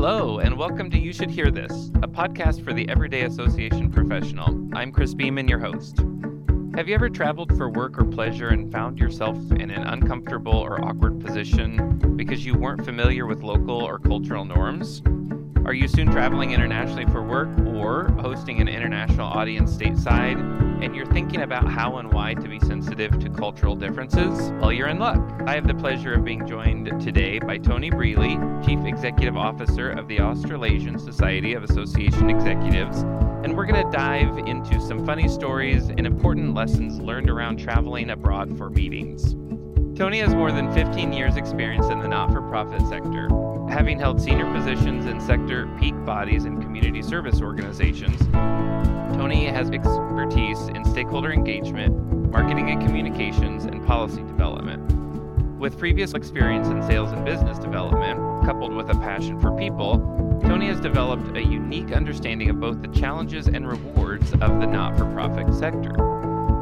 Hello, and welcome to You Should Hear This, a podcast for the Everyday Association professional. I'm Chris Beeman, your host. Have you ever traveled for work or pleasure and found yourself in an uncomfortable or awkward position because you weren't familiar with local or cultural norms? Are you soon traveling internationally for work or hosting an international audience stateside and you're thinking about how and why to be sensitive to cultural differences? Well, you're in luck. I have the pleasure of being joined today by Toni Brearley, Chief Executive Officer of the Australasian Society of Association Executives, and we're going to dive into some funny stories and important lessons learned around traveling abroad for meetings. Toni has more than 15 years' experience in the not for profit sector, having held senior positions in sector peak bodies and community service organizations. Toni has expertise in stakeholder engagement, marketing and communications, and policy development. With previous experience in sales and business development, coupled with a passion for people, Toni has developed a unique understanding of both the challenges and rewards of the not for profit sector.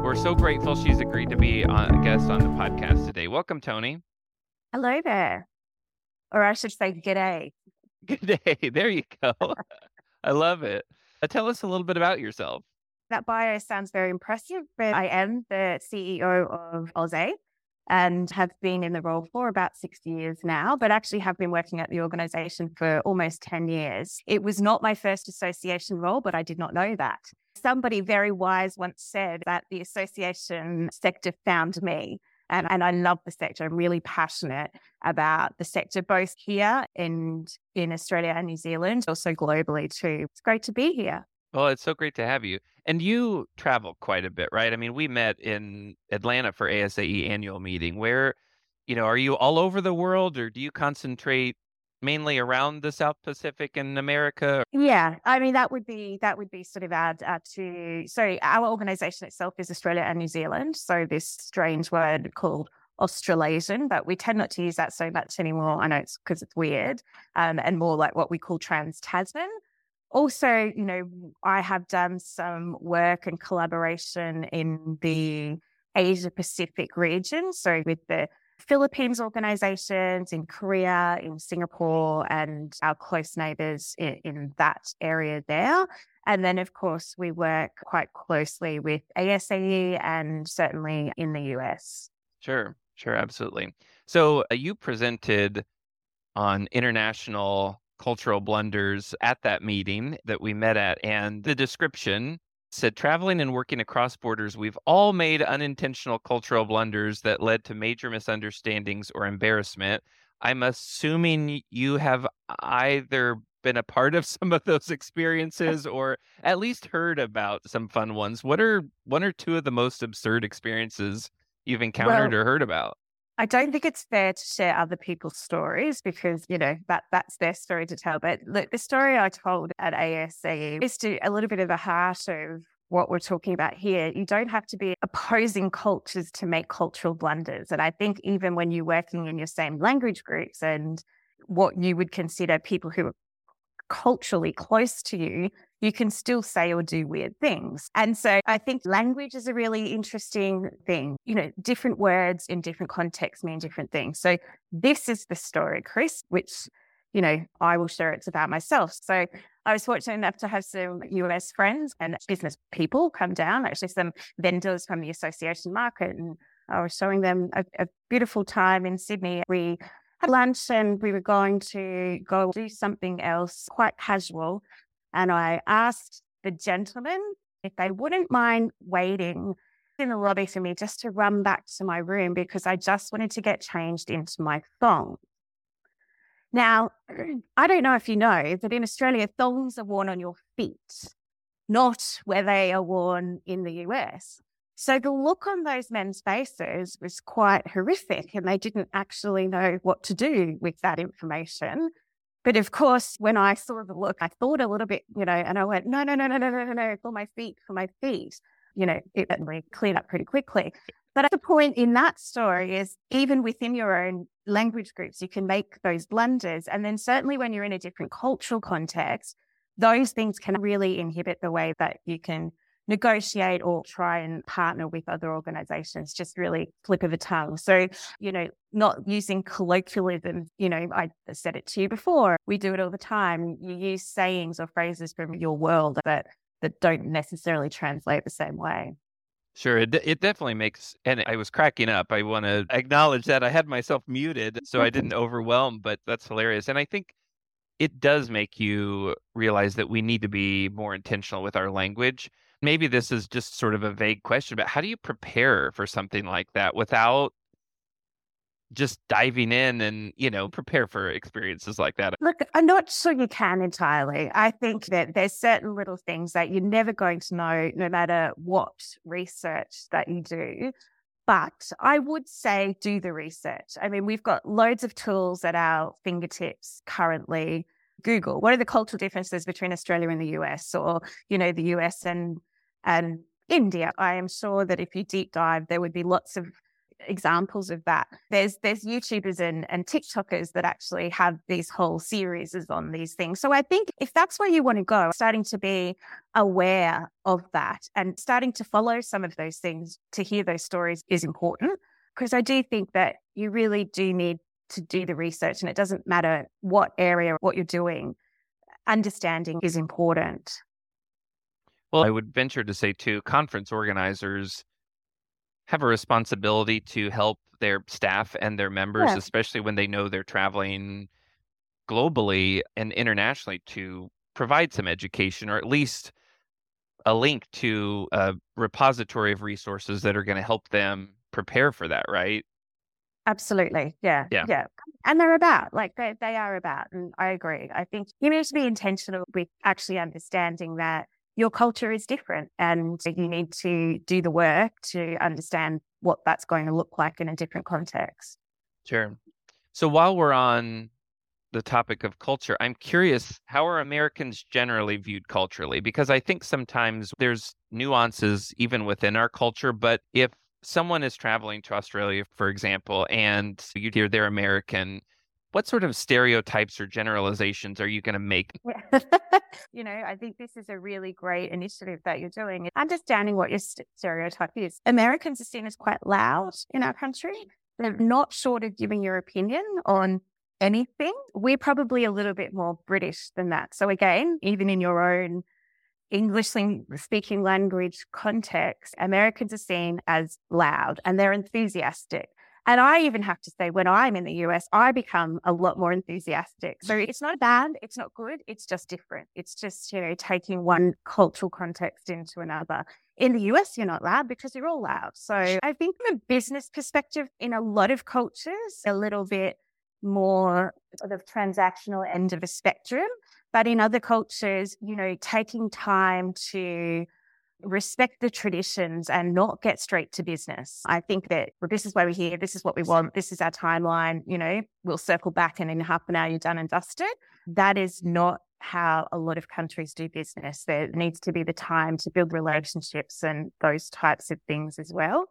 We're so grateful she's agreed to be uh, a guest on the podcast today. Welcome, Toni. Hello there. Or I should say, good day. Good day. There you go. I love it. Uh, tell us a little bit about yourself. That bio sounds very impressive, but I am the CEO of AusAE and have been in the role for about six years now, but actually have been working at the organization for almost 10 years. It was not my first association role, but I did not know that. Somebody very wise once said that the association sector found me. And, and I love the sector. I'm really passionate about the sector, both here and in Australia and New Zealand, also globally too. It's great to be here. Well, it's so great to have you. And you travel quite a bit, right? I mean, we met in Atlanta for ASAE annual meeting. Where, you know, are you all over the world or do you concentrate mainly around the South Pacific and America? Yeah, I mean that would be that would be sort of add to. So our organisation itself is Australia and New Zealand. So this strange word called Australasian, but we tend not to use that so much anymore. I know it's because it's weird, um, and more like what we call Trans Tasman. Also, you know, I have done some work and collaboration in the Asia Pacific region. So with the Philippines organizations in Korea, in Singapore, and our close neighbors in, in, that area there. And then, of course, we work quite closely with ASAE and certainly in the US. Sure, sure, absolutely. So uh, you presented on international cultural blunders at that meeting that we met at, and the description said traveling and working across borders, we've all made unintentional cultural blunders that led to major misunderstandings or embarrassment. I'm assuming you have either been a part of some of those experiences or at least heard about some fun ones. What are one or two of the most absurd experiences you've encountered well, or heard about? I don't think it's fair to share other people's stories because, you know, that that's their story to tell. But look, the story I told at ASAE is to a little bit of the heart of what we're talking about here. You don't have to be opposing cultures to make cultural blunders. And I think even when you're working in your same language groups and what you would consider people who are culturally close to you, you can still say or do weird things. And so I think language is a really interesting thing. You know, different words in different contexts mean different things. So this is the story, Chris, which, you know, I will share it's about myself. So I was fortunate enough to have some US friends and business people come down, actually some vendors from the association market. And I was showing them a, a beautiful time in Sydney. We had lunch and we were going to go do something else quite casual and I asked the gentleman if they wouldn't mind waiting in the lobby for me just to run back to my room because I just wanted to get changed into my thong. Now, I don't know if you know that in Australia, thongs are worn on your feet, not where they are worn in the US. So the look on those men's faces was quite horrific, and they didn't actually know what to do with that information. But of course, when I saw the look, I thought a little bit, you know, and I went, no, no, no, no, no, no, no, for my feet, for my feet. You know, it certainly cleared up pretty quickly. But at the point in that story is even within your own language groups, you can make those blunders. And then certainly when you're in a different cultural context, those things can really inhibit the way that you can negotiate or try and partner with other organizations, just really flip of a tongue. So, you know, not using colloquialism, you know, I said it to you before, we do it all the time. You use sayings or phrases from your world that that don't necessarily translate the same way. Sure, it, it definitely makes, and I was cracking up. I want to acknowledge that I had myself muted so I didn't overwhelm, but that's hilarious. And I think it does make you realize that we need to be more intentional with our language. Maybe this is just sort of a vague question, but how do you prepare for something like that without just diving in and you know prepare for experiences like that look i'm not sure you can entirely i think that there's certain little things that you're never going to know no matter what research that you do but I would say do the research. I mean, we've got loads of tools at our fingertips currently. Google, what are the cultural differences between Australia and the US or, you know, the US and and India? I am sure that if you deep dive, there would be lots of examples of that. There's there's YouTubers and, and TikTokers that actually have these whole series on these things. So I think if that's where you want to go, starting to be aware of that and starting to follow some of those things to hear those stories is important. Because I do think that you really do need to do the research and it doesn't matter what area, what you're doing, understanding is important. Well, I would venture to say too, conference organizers have a responsibility to help their staff and their members, yeah. especially when they know they're traveling globally and internationally to provide some education or at least a link to a repository of resources that are going to help them prepare for that, right? Absolutely. Yeah. Yeah. Yeah. And they're about, like they, they are about. And I agree. I think you need to be intentional with actually understanding that your culture is different and you need to do the work to understand what that's going to look like in a different context. Sure. So while we're on the topic of culture, I'm curious how are Americans generally viewed culturally? Because I think sometimes there's nuances even within our culture, but if someone is traveling to Australia, for example, and you hear they're American, what sort of stereotypes or generalizations are you going to make? you know, I think this is a really great initiative that you're doing. Understanding what your st- stereotype is. Americans are seen as quite loud in our country. They're not short of giving your opinion on anything. We're probably a little bit more British than that. So again, even in your own English speaking language context, Americans are seen as loud and they're enthusiastic. And I even have to say, when I'm in the US, I become a lot more enthusiastic. So it's not bad, it's not good, it's just different. It's just, you know, taking one cultural context into another. In the US, you're not loud because you're all loud. So I think from a business perspective, in a lot of cultures, a little bit more sort of transactional end of a spectrum. But in other cultures, you know, taking time to respect the traditions and not get straight to business. I think that this is why we're here. This is what we want. This is our timeline. You know, we'll circle back and in half an hour you're done and dusted. That is not how a lot of countries do business. There needs to be the time to build relationships and those types of things as well.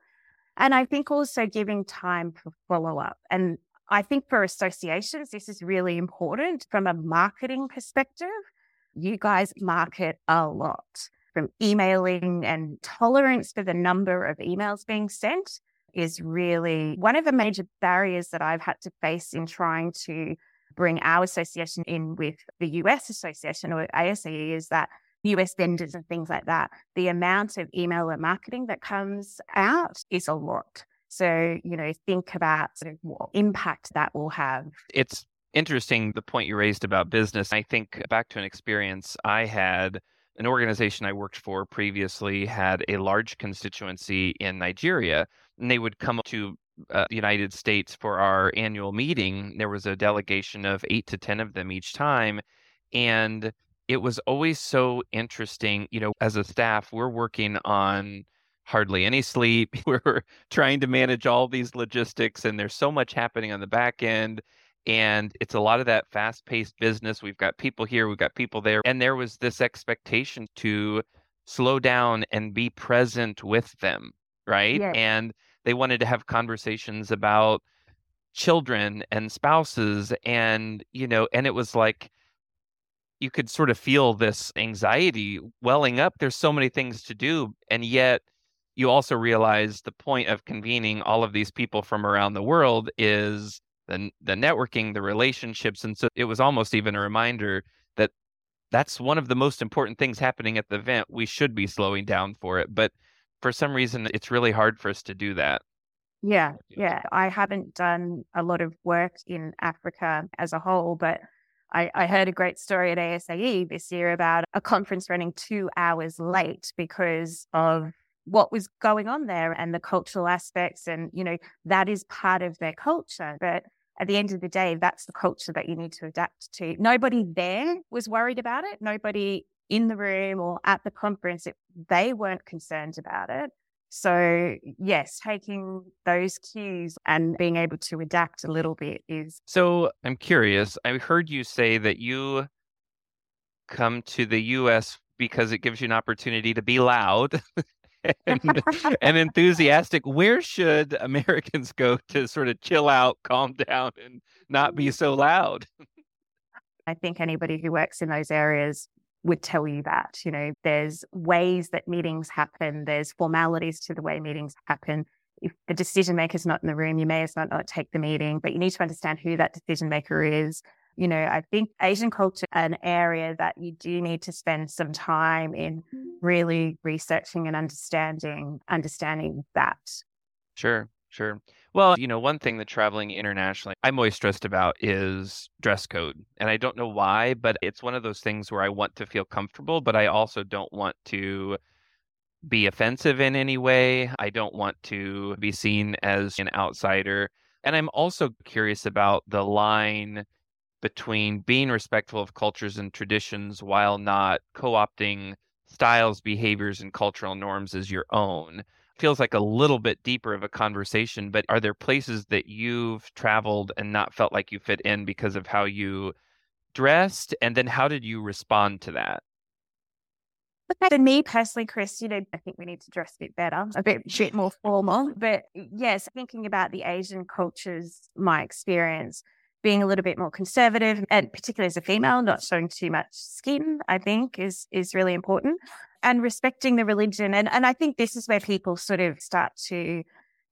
And I think also giving time for follow up. And I think for associations, this is really important from a marketing perspective. You guys market a lot from emailing and tolerance for the number of emails being sent is really one of the major barriers that I've had to face in trying to bring our association in with the US association or ASAE is that US vendors and things like that, the amount of email and marketing that comes out is a lot. So, you know, think about sort of what impact that will have. It's interesting the point you raised about business. I think back to an experience I had an organization I worked for previously had a large constituency in Nigeria, and they would come to uh, the United States for our annual meeting. There was a delegation of eight to 10 of them each time. And it was always so interesting. You know, as a staff, we're working on hardly any sleep. We're trying to manage all these logistics, and there's so much happening on the back end and it's a lot of that fast paced business. We've got people here, we've got people there. And there was this expectation to slow down and be present with them, right? Yes. And they wanted to have conversations about children and spouses and, you know, and it was like, you could sort of feel this anxiety welling up. There's so many things to do. And yet, you also realize the point of convening all of these people from around the world is the, the networking, the relationships. And so it was almost even a reminder that that's one of the most important things happening at the event. We should be slowing down for it. But for some reason, it's really hard for us to do that. Yeah, yeah. I haven't done a lot of work in Africa as a whole, but I, I, heard a great story at ASAE this year about a conference running two hours late because of what was going on there and the cultural aspects. And, you know, that is part of their culture. But at the end of the day, that's the culture that you need to adapt to. Nobody there was worried about it. Nobody in the room or at the conference, it, they weren't concerned about it. So, yes, taking those cues and being able to adapt a little bit is. So, I'm curious. I heard you say that you come to the US because it gives you an opportunity to be loud and, and, enthusiastic. Where should Americans go to sort of chill out, calm down, and not be so loud? I think anybody who works in those areas would tell you that. You know, there's ways that meetings happen, there's formalities to the way meetings happen. If the decision maker is not in the room, you may as well not take the meeting, but you need to understand who that decision maker is. You know, I think Asian culture an area that you do need to spend some time in mm. really researching and understanding understanding that. Sure, sure. Well, you know, one thing that traveling internationally I'm always stressed about is dress code. And I don't know why, but it's one of those things where I want to feel comfortable, but I also don't want to be offensive in any way. I don't want to be seen as an outsider. And I'm also curious about the line between being respectful of cultures and traditions while not co opting styles, behaviors, and cultural norms as your own feels like a little bit deeper of a conversation, but are there places that you've traveled and not felt like you fit in because of how you dressed? And then how did you respond to that? For me personally, Chris, you know, I think we need to dress a bit better, a bit, bit more formal. But yes, thinking about the Asian cultures, my experience, being a little bit more conservative and particularly as a female, not showing too much skin, I think is is really important and respecting the religion. And, and I think this is where people sort of start to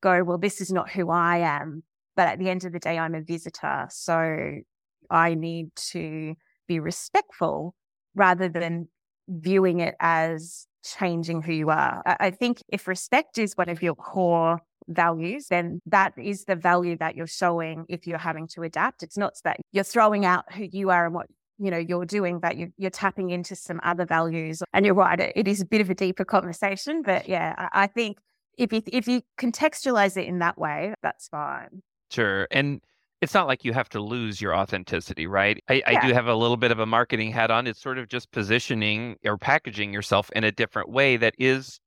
go, well, this is not who I am. But at the end of the day, I'm a visitor. So I need to be respectful rather than viewing it as changing who you are. I think if respect is one of your core values, then that is the value that you're showing if you're having to adapt. It's not that you're throwing out who you are and what you know you're doing but you're, you're tapping into some other values and you're right it, it is a bit of a deeper conversation but yeah I, I think if you if you contextualize it in that way that's fine sure and it's not like you have to lose your authenticity, right? I, yeah. I, do have a little bit of a marketing hat on. It's sort of just positioning or packaging yourself in a different way that is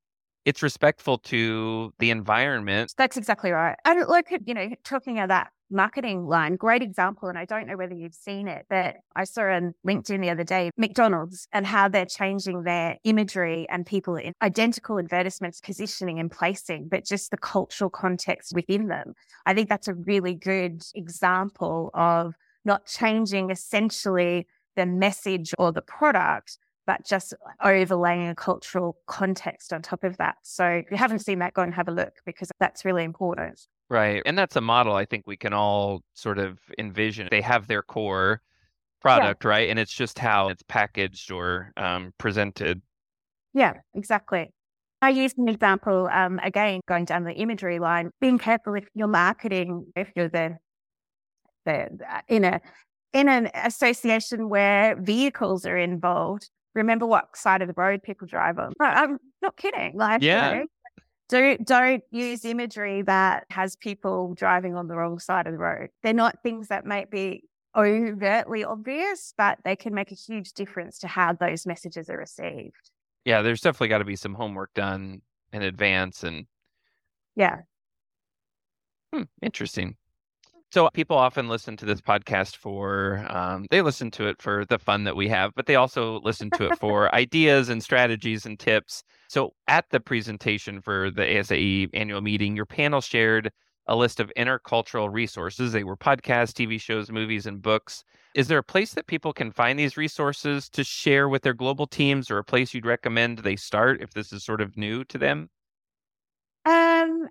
it's respectful to the environment. That's exactly right. And look, you know, talking of that marketing line. Great example. And I don't know whether you've seen it, but I saw on LinkedIn the other day McDonald's and how they're changing their imagery and people in identical advertisements, positioning and placing, but just the cultural context within them. I think that's a really good example of not changing essentially the message or the product, but just overlaying a cultural context on top of that. So if you haven't seen that, go and have a look because that's really important. Right. And that's a model I think we can all sort of envision. They have their core product, yeah. right? And it's just how it's packaged or um, presented. Yeah, exactly. I use an example, um, again, going down the imagery line, being careful if you're marketing, if you're the, the uh, in a in an association where vehicles are involved, remember what side of the road people drive on. I'm not kidding. Like, yeah. You know, don't don't use imagery that has people driving on the wrong side of the road. They're not things that might be overtly obvious, but they can make a huge difference to how those messages are received. Yeah, there's definitely got to be some homework done in advance and Yeah. Hmm, interesting. So people often listen to this podcast for um, they listen to it for the fun that we have, but they also listen to it for ideas and strategies and tips. So at the presentation for the ASAE annual meeting, your panel shared a list of intercultural resources. They were podcasts, TV shows, movies, and books. Is there a place that people can find these resources to share with their global teams or a place you'd recommend they start if this is sort of new to them? Um,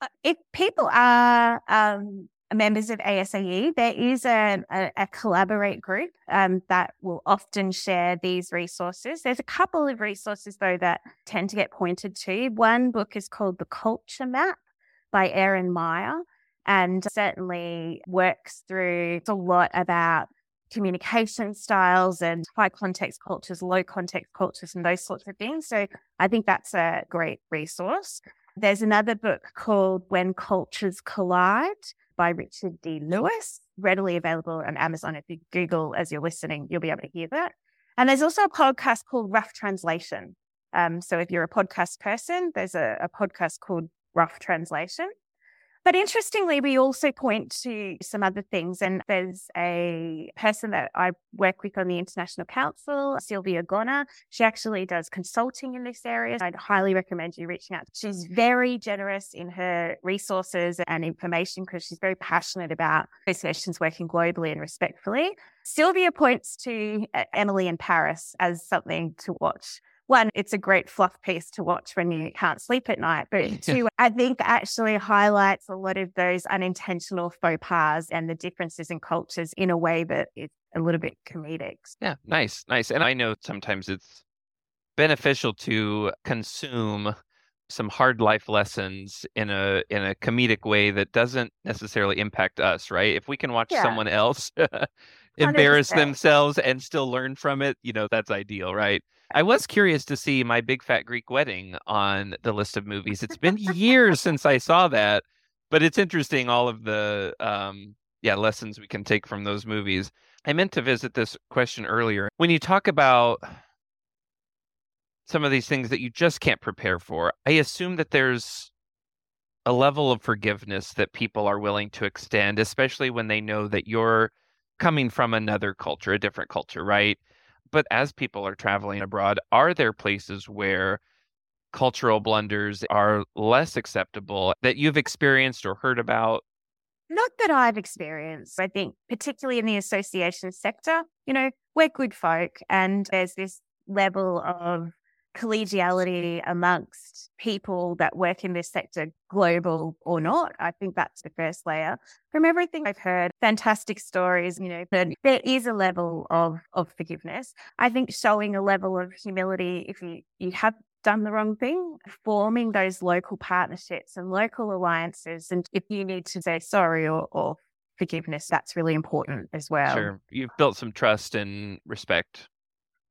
uh, if people are um, members of ASAE, there is a, a, a collaborate group um, that will often share these resources. There's a couple of resources, though, that tend to get pointed to. One book is called The Culture Map by Erin Meyer and certainly works through a lot about communication styles and high context cultures, low context cultures, and those sorts of things. So I think that's a great resource. There's another book called When Cultures Collide by Richard D. Lewis, readily available on Amazon. If you Google as you're listening, you'll be able to hear that. And there's also a podcast called Rough Translation. Um, so if you're a podcast person, there's a, a podcast called Rough Translation. But interestingly, we also point to some other things. And there's a person that I work with on the International Council, Sylvia Gonner. She actually does consulting in this area. I'd highly recommend you reaching out. She's very generous in her resources and information because she's very passionate about associations working globally and respectfully. Sylvia points to uh, Emily in Paris as something to watch one, it's a great fluff piece to watch when you can't sleep at night. But two, I think actually highlights a lot of those unintentional faux pas and the differences in cultures in a way that it's a little bit comedic. Yeah, nice, nice. And I know sometimes it's beneficial to consume some hard life lessons in a in a comedic way that doesn't necessarily impact us, right? If we can watch yeah. someone else embarrass 100%. themselves and still learn from it, you know, that's ideal, right? I was curious to see my big fat Greek wedding on the list of movies. It's been years since I saw that, but it's interesting all of the um yeah, lessons we can take from those movies. I meant to visit this question earlier. When you talk about some of these things that you just can't prepare for, I assume that there's a level of forgiveness that people are willing to extend, especially when they know that you're coming from another culture, a different culture, right? But as people are traveling abroad, are there places where cultural blunders are less acceptable that you've experienced or heard about? Not that I've experienced. I think, particularly in the association sector, you know, we're good folk and there's this level of collegiality amongst people that work in this sector, global or not. I think that's the first layer. From everything I've heard, fantastic stories, you know, but there is a level of, of forgiveness. I think showing a level of humility if you, you have done the wrong thing, forming those local partnerships and local alliances. And if you need to say sorry or, or forgiveness, that's really important as well. Sure. You've built some trust and respect.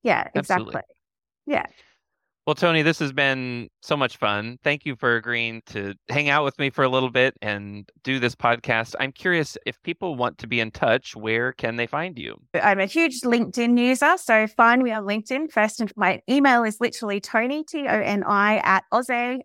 Yeah, exactly. Absolutely. Yeah. Well, Toni, this has been so much fun. Thank you for agreeing to hang out with me for a little bit and do this podcast. I'm curious if people want to be in touch, where can they find you? I'm a huge LinkedIn user, so find me on LinkedIn first. And my email is literally toni, T O N I, at ausae.org.au.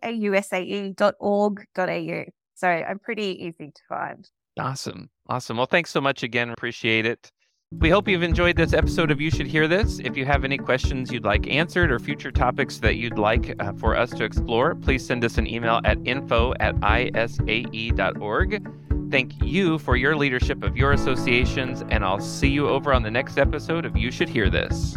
So I'm pretty easy to find. Awesome. Awesome. Well, thanks so much again. Appreciate it. We hope you've enjoyed this episode of You Should Hear This. If you have any questions you'd like answered or future topics that you'd like uh, for us to explore, please send us an email at info at isae.org. Thank you for your leadership of your associations, and I'll see you over on the next episode of You Should Hear This.